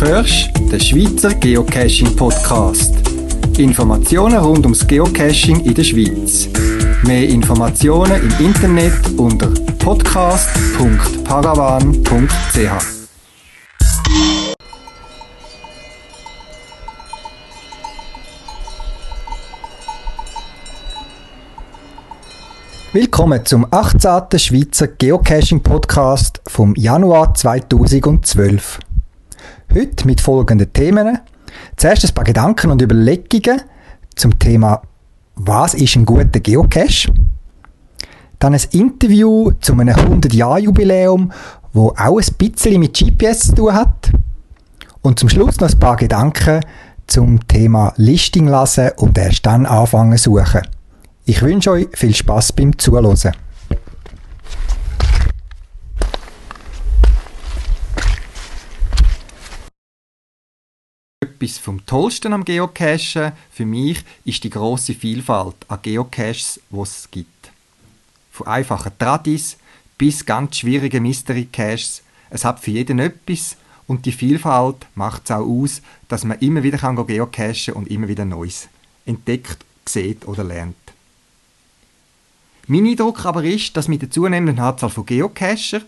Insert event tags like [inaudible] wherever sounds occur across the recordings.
hörst den Schweizer Geocaching Podcast. Informationen rund ums Geocaching in der Schweiz. Mehr Informationen im Internet unter podcast.paravan.ch. Willkommen zum 18. Schweizer Geocaching Podcast vom Januar 2012. Heute mit folgenden Themen. Zuerst ein paar Gedanken und Überlegungen zum Thema Was ist ein guter Geocache? Dann ein Interview zu einem 100-Jahr-Jubiläum, wo auch ein bisschen mit GPS zu tun hat. Und zum Schluss noch ein paar Gedanken zum Thema Listing lassen und erst dann anfangen suchen. Ich wünsche euch viel Spaß beim Zuhören. Etwas vom Tollsten am Geocachen für mich ist die große Vielfalt an Geocaches, die es gibt. Von einfachen Tradis bis ganz schwierigen Mystery Caches. Es hat für jeden etwas und die Vielfalt macht es auch aus, dass man immer wieder kann geocachen und immer wieder Neues entdeckt, sieht oder lernt. Mein Eindruck aber ist, dass mit der zunehmenden Anzahl von Geocachern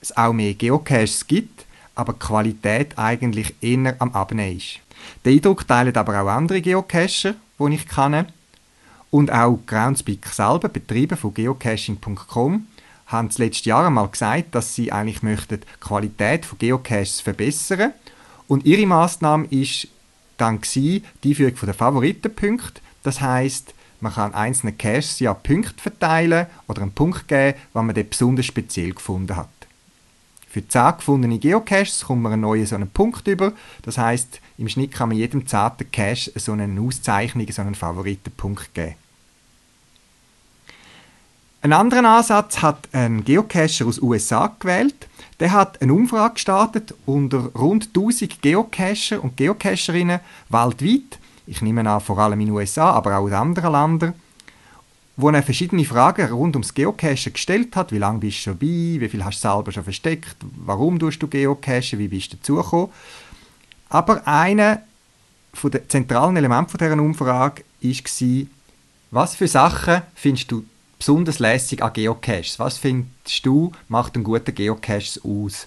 es auch mehr Geocaches gibt, aber die Qualität eigentlich eher am Abnehmen ist. Den Eindruck teilen aber auch andere Geocacher, die ich kenne. Und auch Groundspeak selber, Betreiber von geocaching.com, haben das letzte Jahr einmal gesagt, dass sie eigentlich möchten die Qualität von Geocaches verbessern. Und ihre Maßnahme ist dann die Einführung der Favoritenpunkte. Das heißt, man kann einzelne Caches ja Punkte verteilen oder einen Punkt geben, was man dort besonders speziell gefunden hat. Für 10 gefundene Geocaches kommt man einen neuen so einen Punkt über. Das heißt, im Schnitt kann man jedem zarten Cache so eine Auszeichnung, so einen Favoritenpunkt geben. Einen anderen Ansatz hat ein Geocacher aus USA gewählt. Der hat eine Umfrage gestartet unter rund 1000 Geocacher und Geocacherinnen weltweit ich nehme an, vor allem in den USA, aber auch in anderen Ländern, wo er verschiedene Fragen rund ums Geocachen gestellt hat. Wie lange bist du schon dabei? Wie viel hast du selber schon versteckt? Warum tust du Geocachen? Wie bist du dazugekommen? Aber einer der zentralen Elemente dieser Umfrage war, was für Sachen findest du besonders lässig an Geocaches? Was findest du, macht einen guten Geocache aus?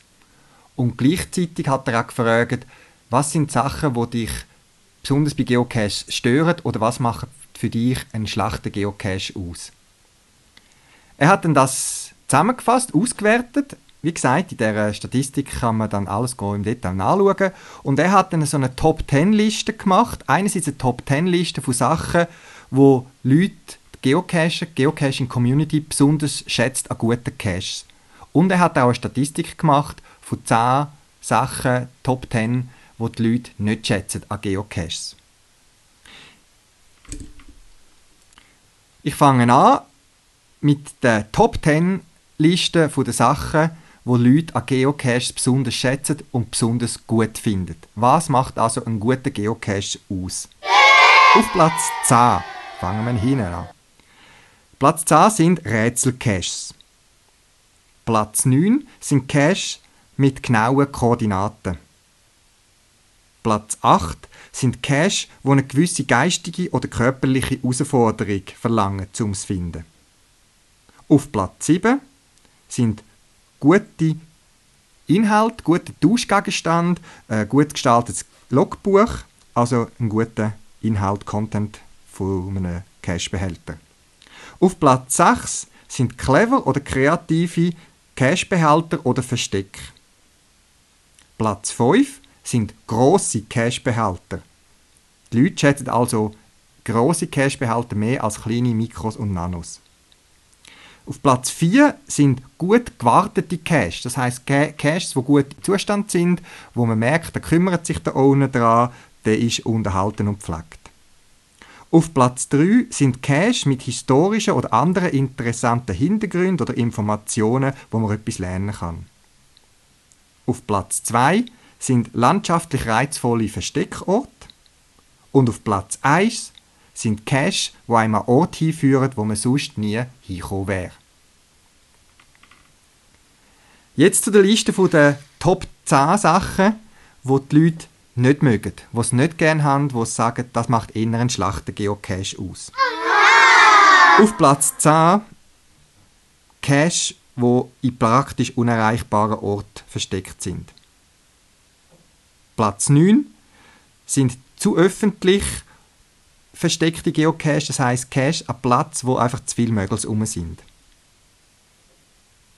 Und gleichzeitig hat er auch gefragt, was sind Sachen, die dich besonders bei Geocaches stören oder was macht für dich einen schlechten Geocache aus? Er hat dann das zusammengefasst, ausgewertet. Wie gesagt, in dieser Statistik kann man dann alles im Detail nachschauen. Und er hat dann so eine Top-10-Liste gemacht. Einerseits eine Top-10-Liste von Sachen, wo Leute Geocacher, Geocaching-Community besonders schätzt an guten Caches. Und er hat auch eine Statistik gemacht von 10 Sachen, Top 10, wo die Leute nicht schätzen an Geocaches. Ich fange an mit der Top 10 Liste der Sachen, wo Leute an Geocaches besonders schätzen und besonders gut finden. Was macht also einen guten Geocache aus? Auf Platz 10 fangen wir hinten an. Platz 10 sind Rätselcaches. Platz 9 sind Caches mit genauen Koordinaten. Platz 8 sind Cache, die eine gewisse geistige oder körperliche Herausforderung verlangen, um es zu finden. Auf Platz 7 sind gute Inhalte, gute Tauschgegenstand, ein gut gestaltetes Logbuch, also ein guter Inhalt, Content von einem Cache-Behälter. Auf Platz 6 sind clever oder kreative Cache-Behälter oder Versteck. Platz 5 sind grosse Cash-Behälter. Die Leute schätzen also grosse Cash-Behälter mehr als kleine Mikros und Nanos. Auf Platz 4 sind gut gewartete Caches, das heißt Caches, die gut im Zustand sind, wo man merkt, da kümmert sich der Owner daran, der ist unterhalten und pflegt. Auf Platz 3 sind Caches mit historischen oder anderen interessanten Hintergründen oder Informationen, wo man etwas lernen kann. Auf Platz 2 sind landschaftlich reizvolle Versteckorte und auf Platz 1 sind Caches, wo einem an Ort hinführen, wo man sonst nie hingekommen wäre. Jetzt zu der Liste der Top 10 Sachen, wo die Leute nicht mögen, die es nicht gerne haben, die sagen, das macht eher einen schlechten Geocache aus. Auf Platz 10 Cache, wo in praktisch unerreichbaren Orten versteckt sind. Platz 9 sind zu öffentlich versteckte Geocaches, das heißt Cache an Platz, wo einfach zu viele Mögels um sind.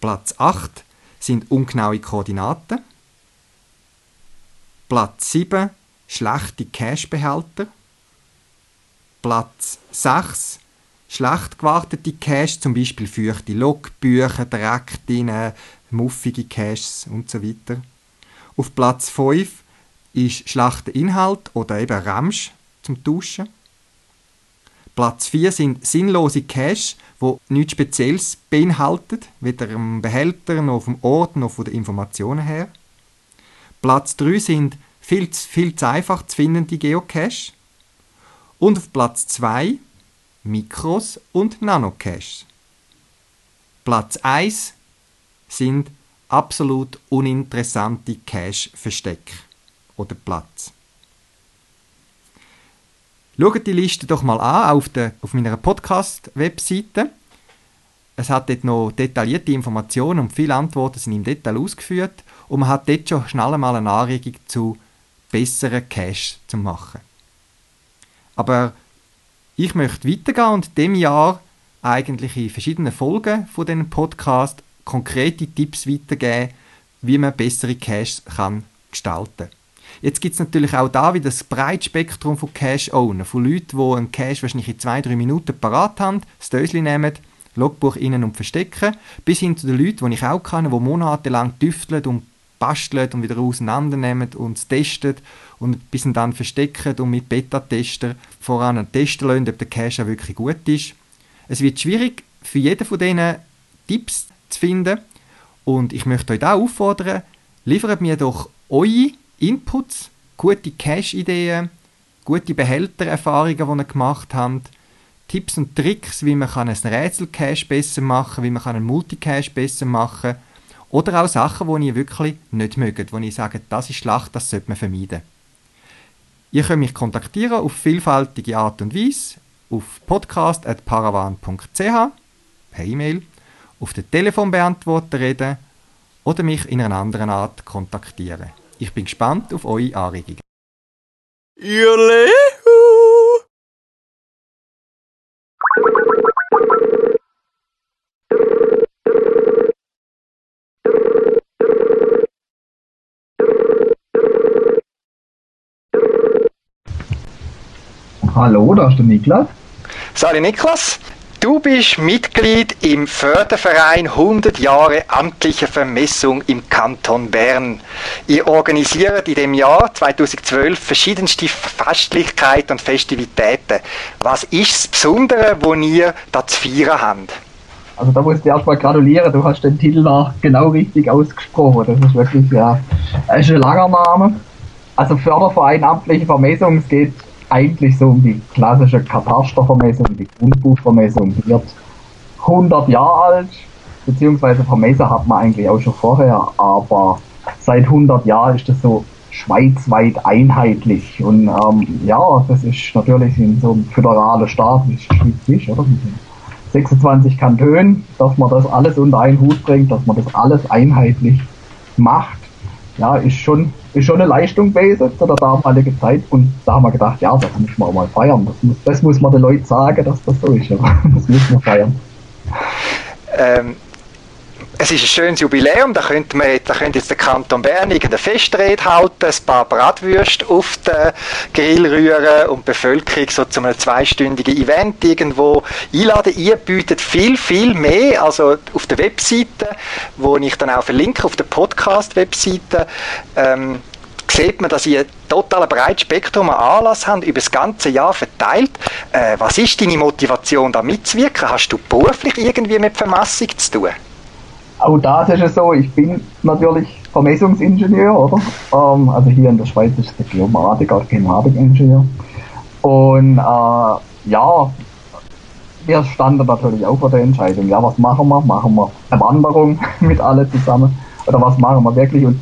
Platz 8 sind ungenaue Koordinaten. Platz 7 schlechte Cache-Behälter. Platz 6 schlecht gewartete Caches, zum Beispiel feuchte Logbücher, Dreck drin, muffige Caches und so. Auf Platz 5 ist schlechter Inhalt oder eben Ramsch zum Tauschen. Platz 4 sind sinnlose Caches, die nichts Spezielles beinhalten, weder am Behälter noch vom Ort noch von den Informationen her. Platz 3 sind viel viel zu einfach zu findende Geocaches. Und auf Platz 2 Mikros und Nanocaches. Platz 1 sind absolut uninteressante Cache-Verstecke oder Platz. Schaut die Liste doch mal an auf, der, auf meiner Podcast-Webseite. Es hat dort noch detaillierte Informationen und viele Antworten sind im Detail ausgeführt und man hat dort schon schnell mal eine Anregung zu besseren Cash zu machen. Aber ich möchte weitergehen und dem Jahr eigentlich in verschiedenen Folgen von diesem Podcast konkrete Tipps weitergeben, wie man bessere Caches kann gestalten kann. Jetzt gibt es natürlich auch da wieder das breite Spektrum von Cache-Owner, von Leuten, die einen Cache wahrscheinlich in zwei, drei Minuten parat haben, das Döschen nehmen, Logbuch innen und verstecken, bis hin zu den Leuten, die ich auch kenne, die monatelang tüfteln und basteln und wieder auseinandernehmen und testen und bis dann verstecken und mit Beta-Tester voran testen lassen, ob der Cache auch wirklich gut ist. Es wird schwierig, für jeden von diesen Tipps zu finden und ich möchte euch da auffordern, liefert mir doch eure Inputs, gute Cache-Ideen, gute Behältererfahrungen, die ihr gemacht habt, Tipps und Tricks, wie man ein Rätsel-Cache besser machen kann, wie man einen Multicache besser machen kann oder auch Sachen, die ihr wirklich nicht mögt, wo ich sage, das ist schlecht, das sollte man vermeiden. Ihr könnt mich kontaktieren auf vielfältige Art und Weise auf podcast.paravan.ch per E-Mail, auf den Telefonbeantworter reden oder mich in einer anderen Art kontaktieren. Ich bin gespannt auf eure Anregungen. Julehu! Hallo, da ist der Niklas. Sali Niklas. Du bist Mitglied im Förderverein 100 Jahre amtliche Vermessung im Kanton Bern. Ihr organisiert in dem Jahr 2012 verschiedenste Festlichkeiten und Festivitäten. Was ist das Besondere, wo ihr da zu feiern habt? Also da musst du erstmal gratulieren, du hast den Titel da genau richtig ausgesprochen. Das ist wirklich ja, ist ein langer Name. Also Förderverein amtliche Vermessung, es geht eigentlich so um die klassische Katastervermessung, die Grundbuchvermessung. Wird 100 Jahre alt, beziehungsweise Vermesser hat man eigentlich auch schon vorher, aber seit 100 Jahren ist das so schweizweit einheitlich. Und ähm, ja, das ist natürlich in so einem föderalen Staat, ist, oder? 26 Kantonen, dass man das alles unter einen Hut bringt, dass man das alles einheitlich macht ja, ist schon, ist schon eine Leistung gewesen zu der damaligen Zeit. Und da haben wir gedacht, ja, das muss man auch mal feiern. Das muss, das muss man den Leuten sagen, dass das so ist. Aber [laughs] das müssen wir feiern. Ähm, es ist ein schönes Jubiläum, da könnte, man, da könnte jetzt der Kanton Bern eine Festrede halten, ein paar Bratwürste auf den Grill rühren und die Bevölkerung so zu einem zweistündigen Event irgendwo einladen. Ihr bietet viel, viel mehr, also auf der Webseite, wo ich dann auch verlinke, auf der Podcast-Webseite, ähm, sieht man, dass ihr total breites Spektrum an Anlass habt, über das ganze Jahr verteilt. Äh, was ist deine Motivation, da mitzuwirken? Hast du beruflich irgendwie mit Vermassung zu tun? Auch das ist es so, ich bin natürlich Vermessungsingenieur, oder? Ähm, also hier in der Schweiz ist es der Geomatiker, Gematikingenieur. Und äh, ja, wir standen natürlich auch vor der Entscheidung, ja, was machen wir? Machen wir eine Wanderung [laughs] mit alle zusammen? Oder was machen wir wirklich? Und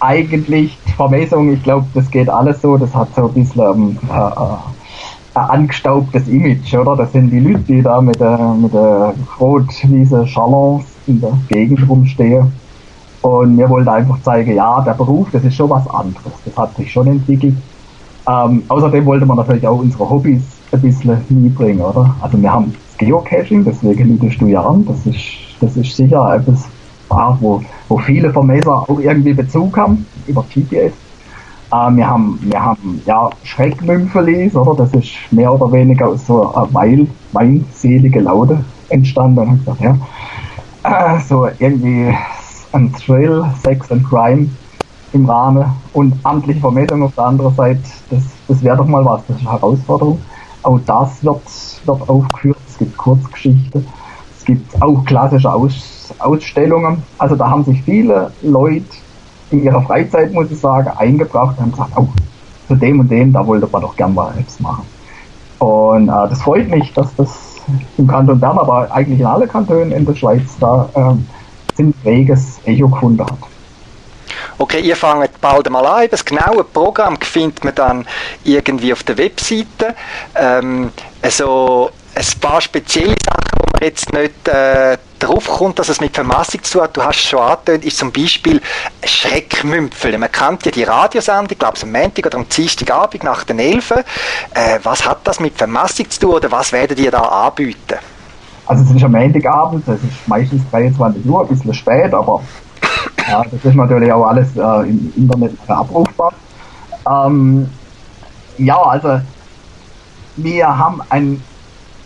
eigentlich die Vermessung, ich glaube, das geht alles so, das hat so ein bisschen äh, äh, ein angestaubtes Image, oder? Das sind die Leute, die da mit der, mit der rot-wiese Chalons in der Gegend rumstehen. Und mir wollte einfach zeigen, ja, der Beruf, das ist schon was anderes. Das hat sich schon entwickelt. Ähm, außerdem wollte man natürlich auch unsere Hobbys ein bisschen mitbringen, oder? Also wir haben Geocaching, deswegen liebst du ja an. Das ist, das ist sicher etwas, wo, wo viele Vermesser auch irgendwie Bezug haben über GPS. Äh, wir haben, wir haben ja Schreckmümpfelis, oder? Das ist mehr oder weniger aus so einer Weil, weinselige Laute entstanden. Und gesagt, ja, äh, so irgendwie ein Thrill, Sex and Crime im Rahmen und amtliche Vermessung auf der anderen Seite, das, das wäre doch mal was, das ist eine Herausforderung. Auch das wird, wird aufgeführt, es gibt Kurzgeschichten, es gibt auch klassische Aus, Ausstellungen. Also da haben sich viele Leute in ihrer Freizeit, muss ich sagen, eingebracht und haben gesagt, oh, zu dem und dem, da wollte man doch gern mal etwas machen. Und äh, das freut mich, dass das im Kanton Bern, aber eigentlich in alle Kantonen in der Schweiz da ähm, sind reges Echo gefunden hat. Okay, ihr fangt bald mal an. Das genaue Programm findet man dann irgendwie auf der Webseite. Ähm, also ein paar spezielle Sachen, wo man jetzt nicht äh, drauf kommt, dass es mit Vermassung zu hat. Du hast schon angetönt, ist zum Beispiel Schreckmümpfel. Man kennt ja die Radiosendung, ich glaube am Montag oder am Dienstagabend nach den Elfen. Äh, was hat das mit Vermassung zu tun oder was werdet ihr da anbieten? Also es ist am Montagabend, es ist meistens 23 Uhr, ein bisschen spät, aber [laughs] ja, das ist natürlich auch alles äh, im Internet abrufbar. Ähm, ja, also wir haben einen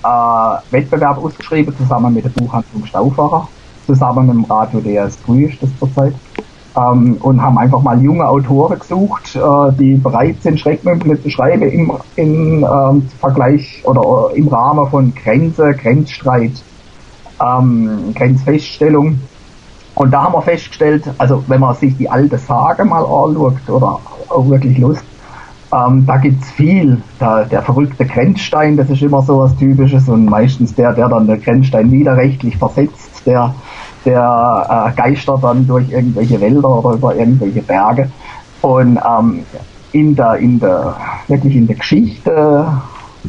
äh, Wettbewerb ausgeschrieben, zusammen mit der Buchhandlung Stauffacher, zusammen mit dem Radio DS3 ist das zurzeit. Ähm, und haben einfach mal junge Autoren gesucht, äh, die bereit sind, Schreckmümpel zu schreiben im, im ähm, Vergleich oder äh, im Rahmen von Grenze, Grenzstreit, ähm, Grenzfeststellung und da haben wir festgestellt, also wenn man sich die alte Sage mal anschaut oder auch wirklich Lust, ähm, da gibt's viel. Da, der verrückte Grenzstein, das ist immer so was Typisches und meistens der, der dann der Grenzstein widerrechtlich versetzt, der, der äh, geistert dann durch irgendwelche Wälder oder über irgendwelche Berge. Und ähm, in der, in der, wirklich in der Geschichte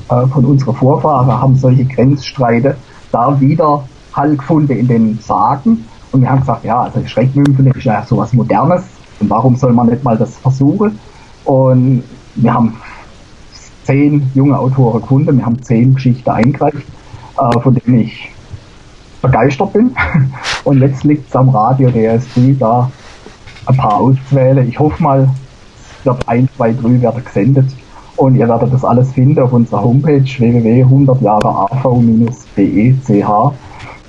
äh, von unseren Vorfahren haben solche Grenzstreite da wieder Halt gefunden in den Sagen und wir haben gesagt, ja, also Schreckmümpfen ist ja sowas Modernes. Und warum soll man nicht mal das versuchen? Und wir haben zehn junge Autoren gefunden, wir haben zehn Geschichten eingereicht, äh, von denen ich begeistert bin. [laughs] Und jetzt liegt es am Radio DSD da ein paar auszuwählen. Ich hoffe mal, es wird ein, zwei, drei werden gesendet. Und ihr werdet das alles finden auf unserer Homepage www.100jahreav-bech.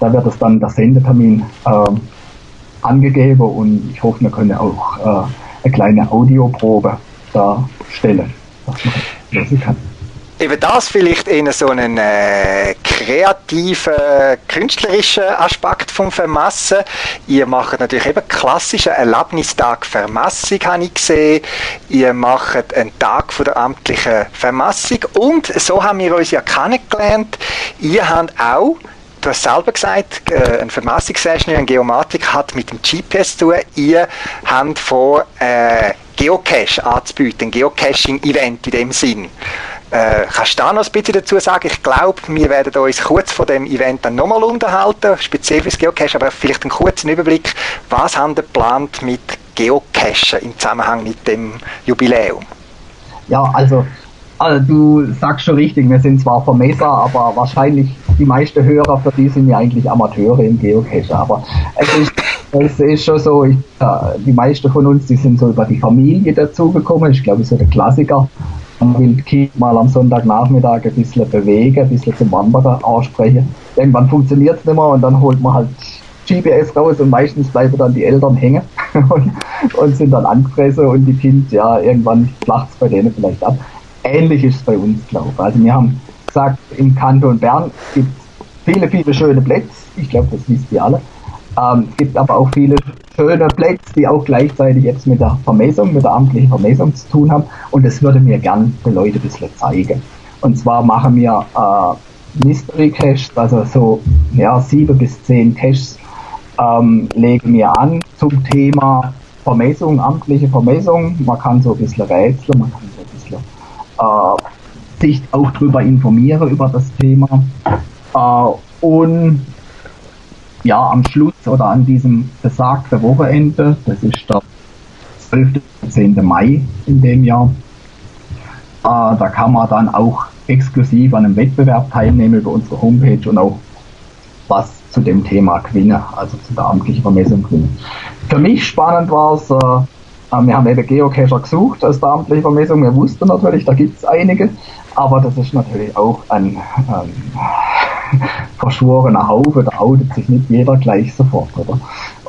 Da wird es dann der Sendetermin äh, angegeben und ich hoffe, wir können auch äh, eine kleine Audioprobe darstellen, dass man lesen kann. Eben das vielleicht in so einen äh, kreativen, künstlerischen Aspekt vom Vermassen. Ihr macht natürlich eben klassischen Erlebnistag Vermassung, habe ich gesehen. Ihr macht einen Tag von der amtlichen Vermassung und so haben wir uns ja kennengelernt. Ihr habt auch Du hast selber gesagt, äh, ein Vermassungsingenieur in Geomatik hat mit dem GPS zu tun. Ihr habt vor, äh, Geocache anzubieten, ein Geocaching-Event in dem Sinn. Äh, kannst du da noch ein bisschen dazu sagen? Ich glaube, wir werden uns kurz vor dem Event dann nochmal unterhalten, speziell fürs Geocache, aber vielleicht einen kurzen Überblick. Was haben ihr geplant mit Geocachen im Zusammenhang mit dem Jubiläum? Ja, also also du sagst schon richtig, wir sind zwar Vermesser, aber wahrscheinlich die meisten Hörer für die sind ja eigentlich Amateure im Geocache. Aber es ist, es ist schon so, ich, äh, die meisten von uns, die sind so über die Familie dazugekommen. Ich glaube, so der Klassiker. Man will Kind mal am Sonntagnachmittag ein bisschen bewegen, ein bisschen zum Wandern ansprechen. Irgendwann funktioniert es nicht mehr und dann holt man halt GPS raus und meistens bleiben dann die Eltern hängen [laughs] und, und sind dann angefressen und die Kind, ja, irgendwann flacht es bei denen vielleicht ab ähnlich ist es bei uns, glaube ich. Also wir haben gesagt, im Kanton Bern gibt es viele, viele schöne Plätze. Ich glaube, das wisst ihr alle. Ähm, es gibt aber auch viele schöne Plätze, die auch gleichzeitig jetzt mit der Vermessung, mit der amtlichen Vermessung zu tun haben. Und das würde mir gern den Leuten ein bisschen zeigen. Und zwar machen wir äh, Mystery Caches, also so ja, sieben bis zehn Caches ähm, legen wir an zum Thema Vermessung, amtliche Vermessung. Man kann so ein bisschen rätseln, man kann so ein bisschen äh, sich auch darüber informieren, über das Thema. Äh, und ja, am Schluss oder an diesem besagten Wochenende, das ist der 12. 10. Mai in dem Jahr, äh, da kann man dann auch exklusiv an einem Wettbewerb teilnehmen über unsere Homepage und auch was zu dem Thema gewinnen, also zu der amtlichen Vermessung gewinnen. Für mich spannend war es, äh, äh, wir haben eben Geocacher gesucht als der amtliche Vermessung. Wir wussten natürlich, da gibt es einige, aber das ist natürlich auch ein, ein verschworener Haufe, da outet sich nicht jeder gleich sofort, oder?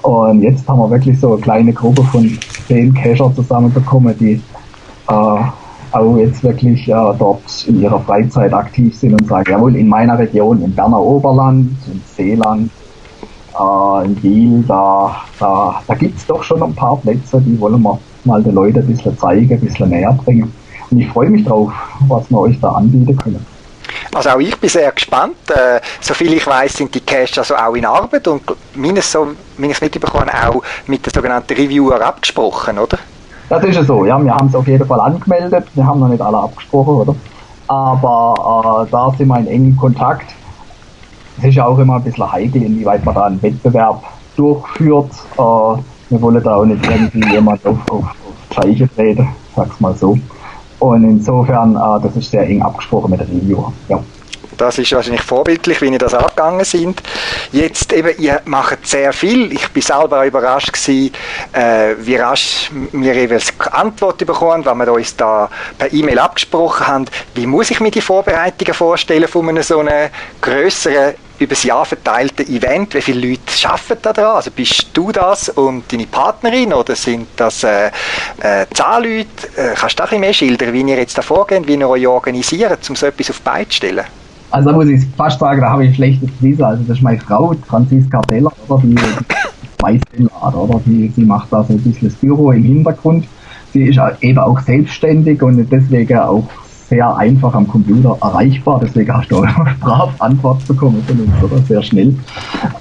Und jetzt haben wir wirklich so eine kleine Gruppe von zehn Cacher zusammenbekommen, die äh, auch jetzt wirklich äh, dort in ihrer Freizeit aktiv sind und sagen, jawohl, in meiner Region, im Berner Oberland, im Seeland, äh, in Biel, da, da, da gibt es doch schon ein paar Plätze, die wollen wir mal den Leuten ein bisschen zeigen, ein bisschen näher bringen. Und ich freue mich drauf, was wir euch da anbieten können. Also auch ich bin sehr gespannt. Äh, soviel ich weiß, sind die Caches also auch in Arbeit und meines so, meines mitbekommen auch mit den sogenannten Reviewer abgesprochen, oder? Das ist ja so, ja. Wir haben es auf jeden Fall angemeldet. Wir haben noch nicht alle abgesprochen, oder? Aber äh, da sind wir in engem Kontakt. Es ist ja auch immer ein bisschen heikel, inwieweit man da einen Wettbewerb durchführt. Äh, wir wollen da auch nicht irgendwie jemand auf, auf, auf Scheiche treten, sag's mal so. Und insofern, äh, das ist sehr eng abgesprochen mit der Reviewer. Ja. Das ist wahrscheinlich vorbildlich, wie ihr das angegangen sind. Jetzt eben, ihr macht sehr viel. Ich bin selber auch überrascht gewesen, äh, wie rasch wir jeweils Antworten bekommen, wenn wir uns da per E-Mail abgesprochen haben. Wie muss ich mir die Vorbereitungen vorstellen von einem so einem grösseren über das Jahr verteilten Event, wie viele Leute arbeiten da dran? Also bist du das und deine Partnerin oder sind das äh, äh, zehn Leute? Äh, kannst du da ein bisschen mehr schildern, wie ihr jetzt da vorgeht, wie ihr euch organisiert, um so etwas auf die Beine zu stellen? Also da muss ich fast sagen, da habe ich schlechtes Gewissen. Also das ist meine Frau, Franziska Beller, oder die [laughs] Meisterlader, oder die, sie macht da so ein bisschen das Büro im Hintergrund. Sie ist eben auch selbstständig und deswegen auch sehr einfach am Computer erreichbar. Deswegen hast du auch [laughs] brav Antwort bekommen von uns, oder? Sehr schnell.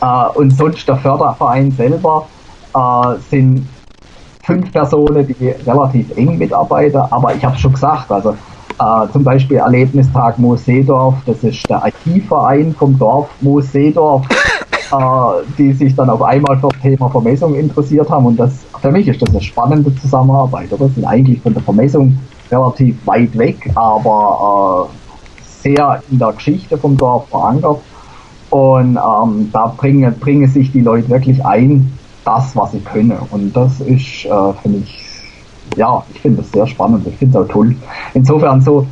Äh, und sonst der Förderverein selber äh, sind fünf Personen, die relativ eng mitarbeiten. Aber ich habe es schon gesagt, also äh, zum Beispiel Erlebnistag Moosseedorf, das ist der IT-Verein vom Dorf Moosseedorf, [coughs] äh, die sich dann auf einmal für das Thema Vermessung interessiert haben. Und das für mich ist das eine spannende Zusammenarbeit. Oder? Das sind eigentlich von der Vermessung relativ weit weg, aber äh, sehr in der Geschichte vom Dorf verankert. Und ähm, da bringen, bringen sich die Leute wirklich ein, das, was sie können. Und das ist, äh, finde ich, ja, ich finde das sehr spannend, ich finde es auch toll. Insofern so,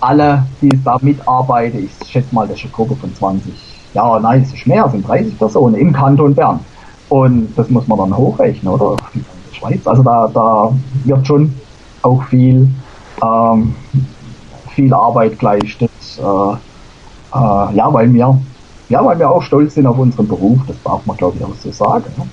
alle, die da mitarbeiten, ich schätze mal, das ist eine Gruppe von 20, ja, nein, es ist mehr, es sind 30 Personen im Kanton Bern. Und das muss man dann hochrechnen, oder? Die Schweiz. Also da, da wird schon auch viel, ähm, viel Arbeit geleistet. Äh, äh, ja, weil wir, ja, weil wir auch stolz sind auf unseren Beruf, das darf man glaube ich auch so sagen. Ne?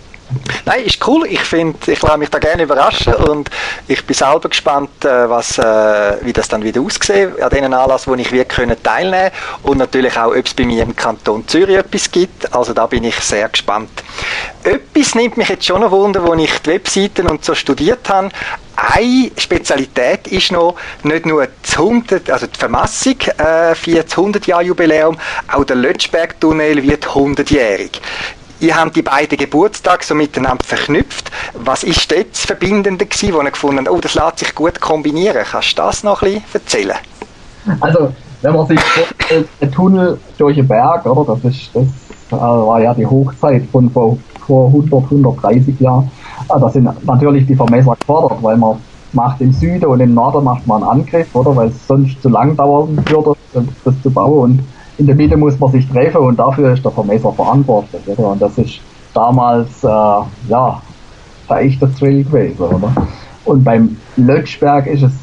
Nein, ist cool. Ich finde, ich lasse mich da gerne überraschen und ich bin selber gespannt, äh, was, äh, wie das dann wieder aussieht an den Anlass, wo ich wirklich teilnehmen und natürlich auch, ob es bei mir im Kanton Zürich etwas gibt. Also da bin ich sehr gespannt. Etwas nimmt mich jetzt schon ein Wunder, wo ich die Webseiten und so studiert habe. Eine Spezialität ist noch nicht nur das 100, also die Vermassung äh, für das 100-Jahr-Jubiläum, auch der Lötschberg-Tunnel wird 100-jährig. Ihr habt die beiden Geburtstage so miteinander verknüpft. Was ist dort das Verbindende gewesen, wo ihr gefunden habt, oh, das lässt sich gut kombinieren? Kannst du das noch ein bisschen erzählen? Also, wenn man sich vorstellt, der Tunnel durch den Berg, oder, das ist, das äh, war ja die Hochzeit von vor, vor 100, 130 Jahren. Äh, da sind natürlich die Vermesser gefordert, weil man macht im Süden und im Norden macht man einen Angriff, oder, weil es sonst zu lang dauern würde, das zu bauen. Und in der Mitte muss man sich treffen und dafür ist der Vermesser verantwortlich. Oder? Und das ist damals äh, ja ein echter Thrill gewesen. Oder? Und beim Lötschberg ist es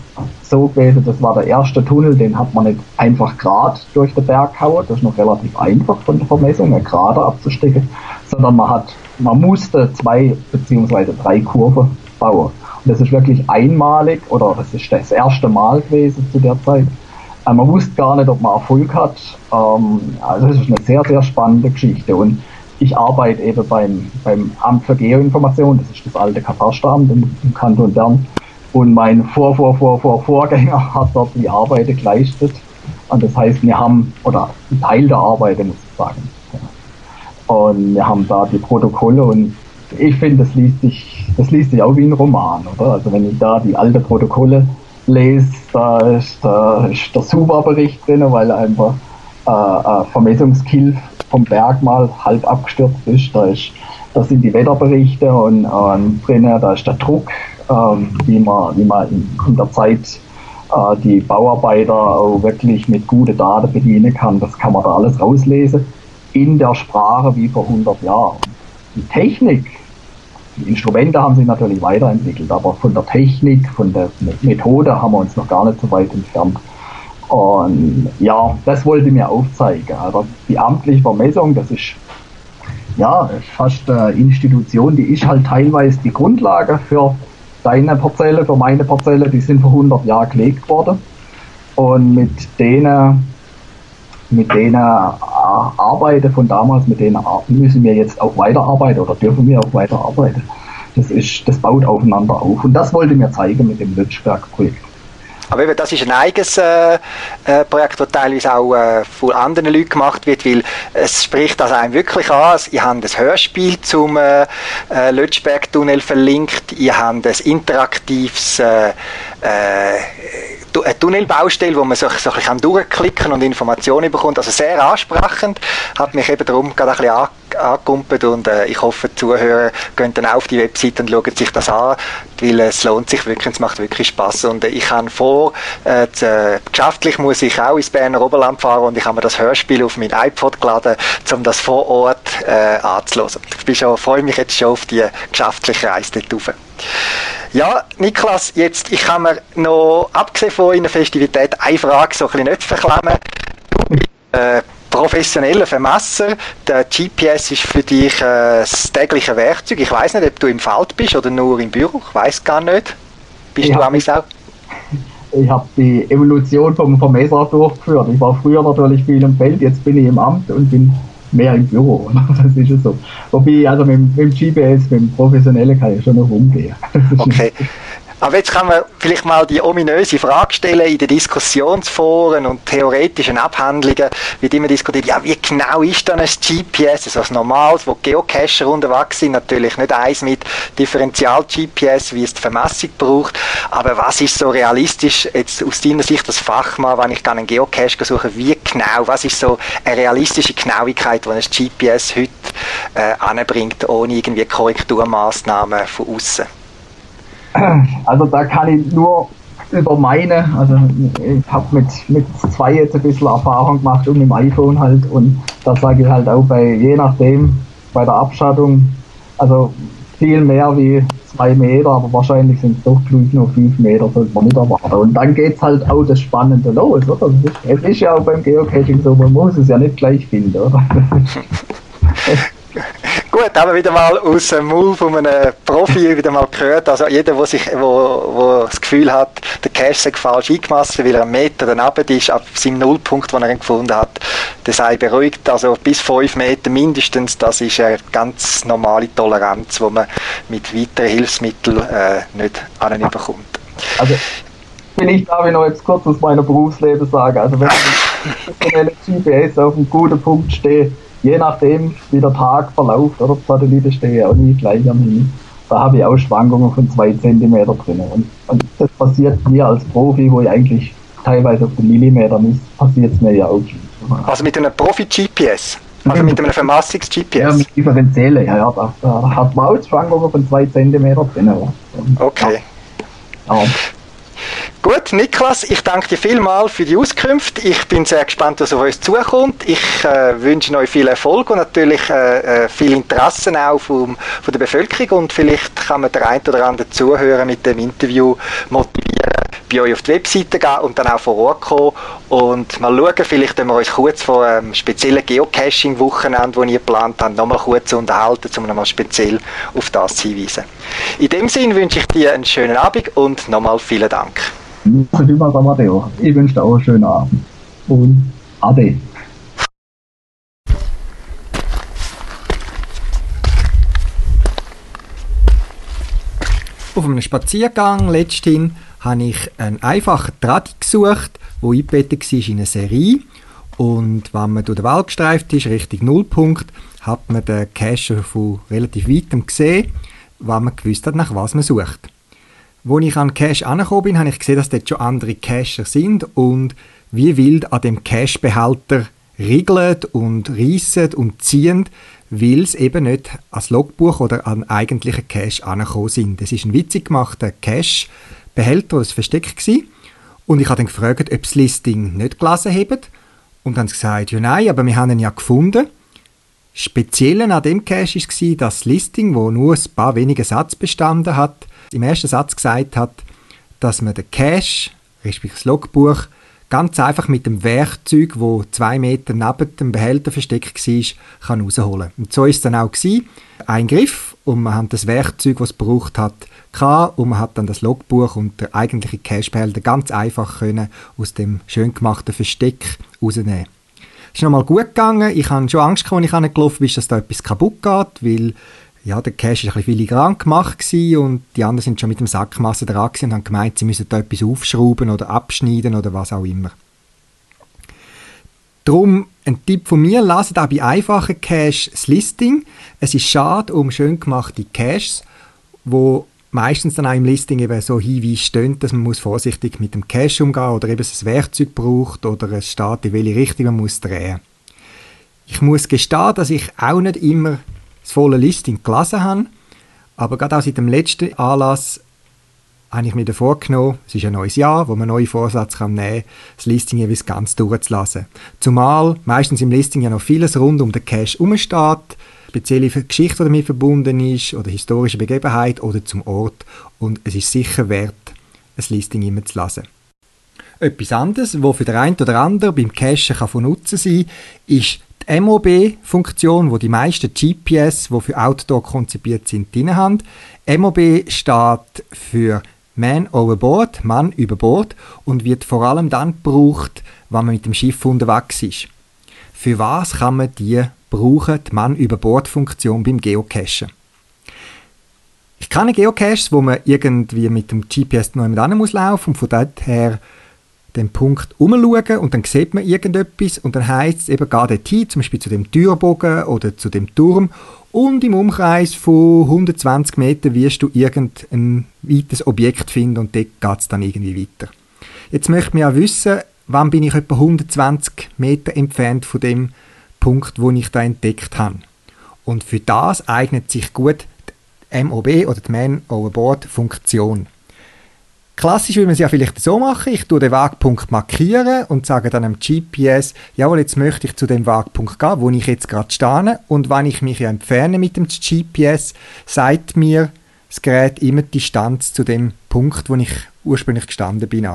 so gewesen, das war der erste Tunnel, den hat man nicht einfach gerade durch den Berg gehauen, das ist noch relativ einfach von der Vermessung, eine gerade abzustecken, sondern man hat, man musste zwei beziehungsweise drei Kurven bauen. Und das ist wirklich einmalig, oder das ist das erste Mal gewesen zu der Zeit. Äh, man wusste gar nicht, ob man Erfolg hat. Ähm, also es ist eine sehr, sehr spannende Geschichte. Und ich arbeite eben beim, beim Amt für Geoinformation, das ist das alte Katasteramt im, im Kanton Bern. Und mein Vor, Vor, Vor, Vor, Vorgänger [laughs] hat dort die Arbeit geleistet. Und das heißt, wir haben, oder ein Teil der Arbeit, muss ich sagen. Und wir haben da die Protokolle und ich finde, das liest sich, das liest sich auch wie ein Roman, oder? Also wenn ich da die alten Protokolle lese, da ist, da ist der Suva-Bericht drin, weil einfach äh, Vermessungskill vom Berg mal halb abgestürzt ist. Da, ist, da sind die Wetterberichte und, und drinnen, da ist der Druck, ähm, wie man, wie man in, in der Zeit äh, die Bauarbeiter auch wirklich mit guten Daten bedienen kann. Das kann man da alles rauslesen in der Sprache wie vor 100 Jahren. Die Technik, die Instrumente haben sich natürlich weiterentwickelt, aber von der Technik, von der Methode haben wir uns noch gar nicht so weit entfernt. Und ja, das wollte ich mir aufzeigen. Also die amtliche Vermessung, das ist ja fast eine Institution, die ist halt teilweise die Grundlage für deine Parzelle, für meine Parzelle, die sind vor 100 Jahren gelegt worden. Und mit denen, mit denen Arbeiten von damals, mit denen müssen wir jetzt auch weiterarbeiten oder dürfen wir auch weiterarbeiten. Das ist, das baut aufeinander auf. Und das wollte mir zeigen mit dem Lütschberg-Projekt. Aber eben, das ist ein eigenes äh, äh, Projekt, das teilweise auch äh, von anderen Leuten gemacht wird, weil es spricht das einem wirklich an. Ich habe ein Hörspiel zum äh, äh, Lötschberg-Tunnel verlinkt, ihr habt ein interaktives äh, äh, eine Tunnelbaustelle, wo man sich so ein bisschen durchklicken und Informationen bekommt. Also sehr ansprechend. Hat mich eben darum gerade ein bisschen angekumpelt und äh, ich hoffe, die Zuhörer gehen dann auf die Webseite und schauen sich das an, weil es lohnt sich wirklich, es macht wirklich Spaß und äh, ich habe vor, äh, äh, geschäftlich muss ich auch ins Berner Oberland fahren und ich habe mir das Hörspiel auf mein iPod geladen, um das vor Ort äh, anzuhören. Ich schon, freue mich jetzt schon auf die geschäftliche Reise dort rauf. Ja, Niklas, jetzt, ich kann mir noch, abgesehen von einer Festivität, eine Frage so ein bisschen nicht verklemmen. Du bist äh, professioneller Vermesser. Der GPS ist für dich äh, das tägliche Werkzeug. Ich weiß nicht, ob du im Feld bist oder nur im Büro. Ich weiß gar nicht. Bist ich du amigs auch? Ich habe die Evolution vom Vermesser durchgeführt. Ich war früher natürlich viel im Feld, jetzt bin ich im Amt und bin mehr im Büro. [laughs] Das ist so. Wobei, also mit, mit dem GPS, mit dem Professionellen kann ich schon noch umgehen. [laughs] Okay. Aber jetzt kann man vielleicht mal die ominöse Frage stellen in den Diskussionsforen und theoretischen Abhandlungen, wie immer diskutiert, ja, wie genau ist dann ein GPS, also ein normales, wo Geocacher unterwegs sind, natürlich nicht eins mit Differential-GPS, wie es die Vermessung braucht, aber was ist so realistisch, jetzt aus deiner Sicht als Fachmann, wenn ich dann einen Geocache suche, wie genau, was ist so eine realistische Genauigkeit, die ein GPS heute äh, anbringt, ohne irgendwie Korrekturmaßnahmen von außen? [clears throat] Also da kann ich nur über meine, also ich habe mit, mit zwei jetzt ein bisschen Erfahrung gemacht und mit dem iPhone halt und da sage ich halt auch bei, je nachdem, bei der Abschattung, also viel mehr wie zwei Meter, aber wahrscheinlich sind es doch gleich nur fünf Meter, sollte man nicht erwarten. Und dann geht es halt auch das Spannende los, oder? Es ist ja auch beim Geocaching so, man muss es ja nicht gleich finden, oder? [laughs] Gut, haben wir wieder mal aus dem Mund von einem Profi [laughs] wieder mal gehört. Also jeder, der sich, wo, wo das Gefühl hat, der Cache sei falsch eingemessen, weil er einen Meter daneben ist, ab seinem Nullpunkt, den er ihn gefunden hat, der sei beruhigt. Also bis fünf Meter mindestens, das ist eine ganz normale Toleranz, die man mit weiteren Hilfsmitteln äh, nicht bekommt. Also ich darf ich noch jetzt kurz aus meiner Berufsleben sagen. Also wenn ich [laughs] mit GPS auf einem guten Punkt stehe, je nachdem, wie der Tag verläuft, oder die Satelliten stehen ja auch nie gleich am Himmel. Da habe ich auch Schwankungen von zwei Zentimeter drin. Und, und das passiert mir als Profi, wo ich eigentlich teilweise auf den Millimeter ist, passiert es mir ja auch. Also mit einem Profi-GPS? Also mit einem Vermassungs-GPS? Ja, mit Differenziellen, ja, ja. Da, da hat man auch Schwankungen von zwei Zentimeter drin. Okay. Ja. Gut, Niklas, ich danke dir vielmals für die Auskunft. Ich bin sehr gespannt, was auf uns zukommt. Ich äh, wünsche euch viel Erfolg und natürlich äh, äh, viel Interesse auch vom, von der Bevölkerung und vielleicht kann man der ein oder andere Zuhörer mit dem Interview motivieren, bei euch auf die Webseite gehen und dann auch vor Ort kommen und mal schauen, vielleicht wenn wir uns kurz vor einem speziellen Geocaching-Wochenende, das ihr geplant habt, nochmal kurz unterhalten, um nochmal speziell auf das zu hinweisen. In dem Sinn wünsche ich dir einen schönen Abend und nochmal vielen Dank. Ich wünsche dir auch einen schönen Abend. Und Ade. Auf einem Spaziergang letzthin habe ich einen einfachen Draht gesucht, wo eingebettet war in eine Serie. Und wenn man durch den Wald gestreift ist, Richtung Nullpunkt, hat man den Cache von relativ weitem gesehen weil man gewusst hat, nach was man sucht. Als ich an Cache angekommen bin, habe ich gesehen, dass dort schon andere Cacher sind und wie wild an dem Cache-Behälter rigelt und reissen und ziehen, weil es eben nicht als Logbuch oder an eigentlichen Cache angekommen sind. Es ist ein witzig gemachter Cache-Behälter, das Versteck war. Und ich habe dann gefragt, ob das Listing nicht gelesen haben. Und dann gesagt, ja nein, aber wir haben ihn ja gefunden. Speziell an dem Cache war, dass das Listing, wo nur ein paar wenige Sätze bestanden hat, im ersten Satz gesagt hat, dass man den Cache, respektive das Logbuch, ganz einfach mit dem Werkzeug, wo zwei Meter neben dem Behälter versteckt war, kann rausholen. Und so ist es dann auch gewesen. Ein Griff und man hat das Werkzeug, was es gebraucht hat, und man hat dann das Logbuch und der eigentliche Cashbehälter ganz einfach können aus dem schön gemachten Versteck rausnehmen. Ist nochmal gut gegangen. Ich hatte schon Angst, als ich angelaufen bin, dass da etwas kaputt geht, weil ja, der Cash war ein bisschen filigran gemacht und die anderen sind schon mit dem Sackmasse dran und haben gemeint, sie müssen da etwas aufschrauben oder abschneiden oder was auch immer. Darum ein Tipp von mir, lasst auch bei einfachen Caches das Listing. Es ist schade um schön gemachte Caches, wo meistens dann auch im Listing eben so Hinweise stehen, dass man muss vorsichtig mit dem Cache umgehen oder eben ein Werkzeug braucht oder es steht, in welche Richtung man muss drehen. Ich muss gestehen, dass ich auch nicht immer das volle Listing gelesen habe. Aber gerade auch seit dem letzten Anlass habe ich mir davor genommen, es ist ein neues Jahr, wo man neue Vorsätze kann nehmen kann, das Listing jeweils ganz durchzulassen. Zumal meistens im Listing ja noch vieles rund um den Cache herumsteht, spezielle Geschichte, die damit verbunden ist, oder historische Begebenheit oder zum Ort. Und es ist sicher wert, ein Listing immer zu lesen. Etwas anderes, was für den einen oder anderen beim Cachen von Nutzen sein kann, ist die MOB-Funktion, wo die meisten GPS, die für Outdoor konzipiert sind, drin haben. MOB steht für Man Overboard, Mann über Bord und wird vor allem dann gebraucht, wenn man mit dem Schiff unterwegs ist. Für was kann man die brauchen, die Mann über Bord Funktion beim Geocachen? Ich kenne Geocaches, wo man irgendwie mit dem GPS noch jemand muss laufen und von dort her den Punkt umschauen und dann sieht man irgendetwas und dann heißt es eben, geh dort hin, zum Beispiel zu dem Türbogen oder zu dem Turm und im Umkreis von 120 Metern wirst du irgendein weites Objekt finden und dort geht es dann irgendwie weiter. Jetzt möchte man ja wissen, wann bin ich etwa 120 Meter entfernt von dem Punkt, wo ich da entdeckt habe. Und für das eignet sich gut die MOB oder die Man Overboard Funktion. Klassisch würde man es ja vielleicht so machen, ich tue den Wegpunkt markieren und sage dann am GPS, jawohl, jetzt möchte ich zu dem Wegpunkt gehen, wo ich jetzt gerade stehe und wenn ich mich entferne mit dem GPS, sagt mir das Gerät immer die Distanz zu dem Punkt, wo ich ursprünglich gestanden bin.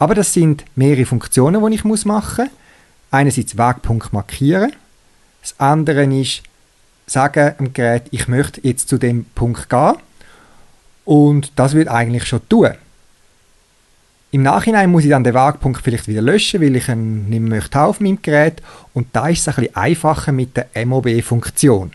Aber das sind mehrere Funktionen, die ich machen muss. Einerseits Wegpunkt markieren, das andere ist sagen dem Gerät, ich möchte jetzt zu dem Punkt gehen und das wird eigentlich schon tun. Im Nachhinein muss ich dann den Wagpunkt vielleicht wieder löschen, weil ich ihn nicht mehr möchte auf meinem Gerät. Und da ist es ein bisschen einfacher mit der MOB-Funktion.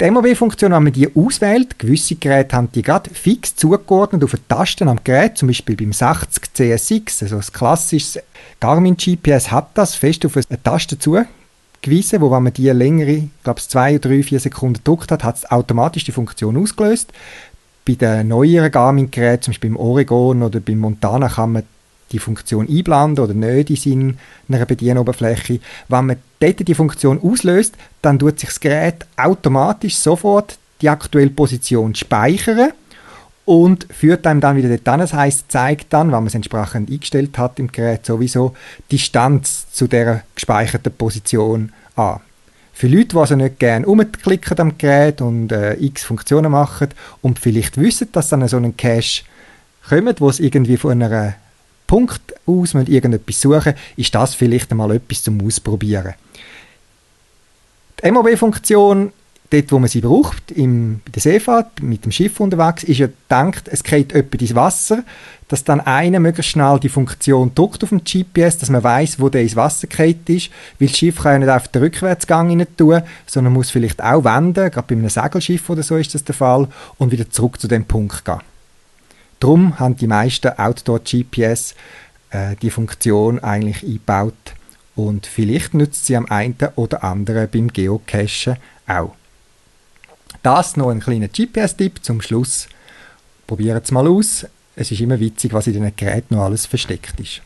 Die MOB-Funktion, wenn man die auswählt, gewisse Geräte haben die gerade fix zugeordnet auf Tasten am Gerät, zum Beispiel beim 60 CSX, also das klassische Garmin GPS hat das fest auf eine Taste zugewiesen, wo wenn man die längere, ich glaube zwei, drei, vier Sekunden gedrückt hat, hat es automatisch die Funktion ausgelöst. Bei den neueren Garmin-Geräten, zum Beispiel beim Oregon oder beim Montana, kann man die Funktion einblenden oder nicht in seiner Bedienoberfläche. Wenn man dort die Funktion auslöst, dann tut sich das Gerät automatisch sofort die aktuelle Position speichern und führt einem dann wieder dort an. Das heisst, zeigt dann, wenn man es entsprechend eingestellt hat im Gerät sowieso, die Distanz zu der gespeicherten Position an. Für Leute, die also nicht gerne umklicken am Gerät und äh, x Funktionen machen und vielleicht wissen, dass dann so ein Cache kommt, wo es irgendwie von einem Punkt aus man irgendetwas suchen, ist das vielleicht einmal etwas zum Ausprobieren. Die MOB-Funktion dort, wo man sie braucht, im, bei der Seefahrt, mit dem Schiff unterwegs, ist ja gedacht, es geht jemand ins Wasser, dass dann einer möglichst schnell die Funktion drückt auf dem GPS, dass man weiß, wo der ins Wasser gefallen ist, weil das Schiff kann ja nicht auf den Rückwärtsgang rein tun, sondern muss vielleicht auch wenden, gerade bei einem Segelschiff oder so ist das der Fall, und wieder zurück zu dem Punkt gehen. Darum haben die meisten Outdoor-GPS äh, die Funktion eigentlich eingebaut und vielleicht nützt sie am einen oder anderen beim Geocachen auch. Das noch ein kleiner GPS-Tipp zum Schluss. Probiert es mal aus. Es ist immer witzig, was in diesen Geräten noch alles versteckt ist.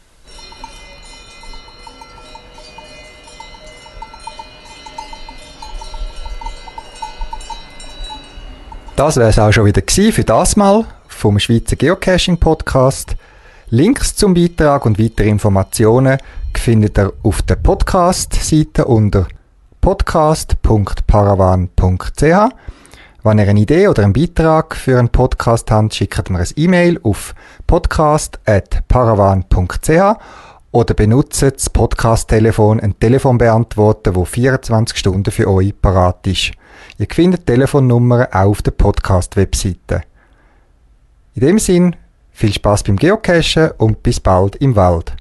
Das wäre es auch schon wieder für das Mal vom Schweizer Geocaching Podcast. Links zum Beitrag und weitere Informationen findet ihr auf der Podcast-Seite unter podcast.paravan.ch. Wenn ihr eine Idee oder einen Beitrag für einen Podcast habt, schickt mir ein E-Mail auf podcast.paravan.ch oder benutzt das Podcast-Telefon, ein Telefonbeantworter, wo 24 Stunden für euch parat ist. Ihr findet Telefonnummern auch auf der Podcast-Webseite. In dem Sinn, viel Spaß beim Geocachen und bis bald im Wald.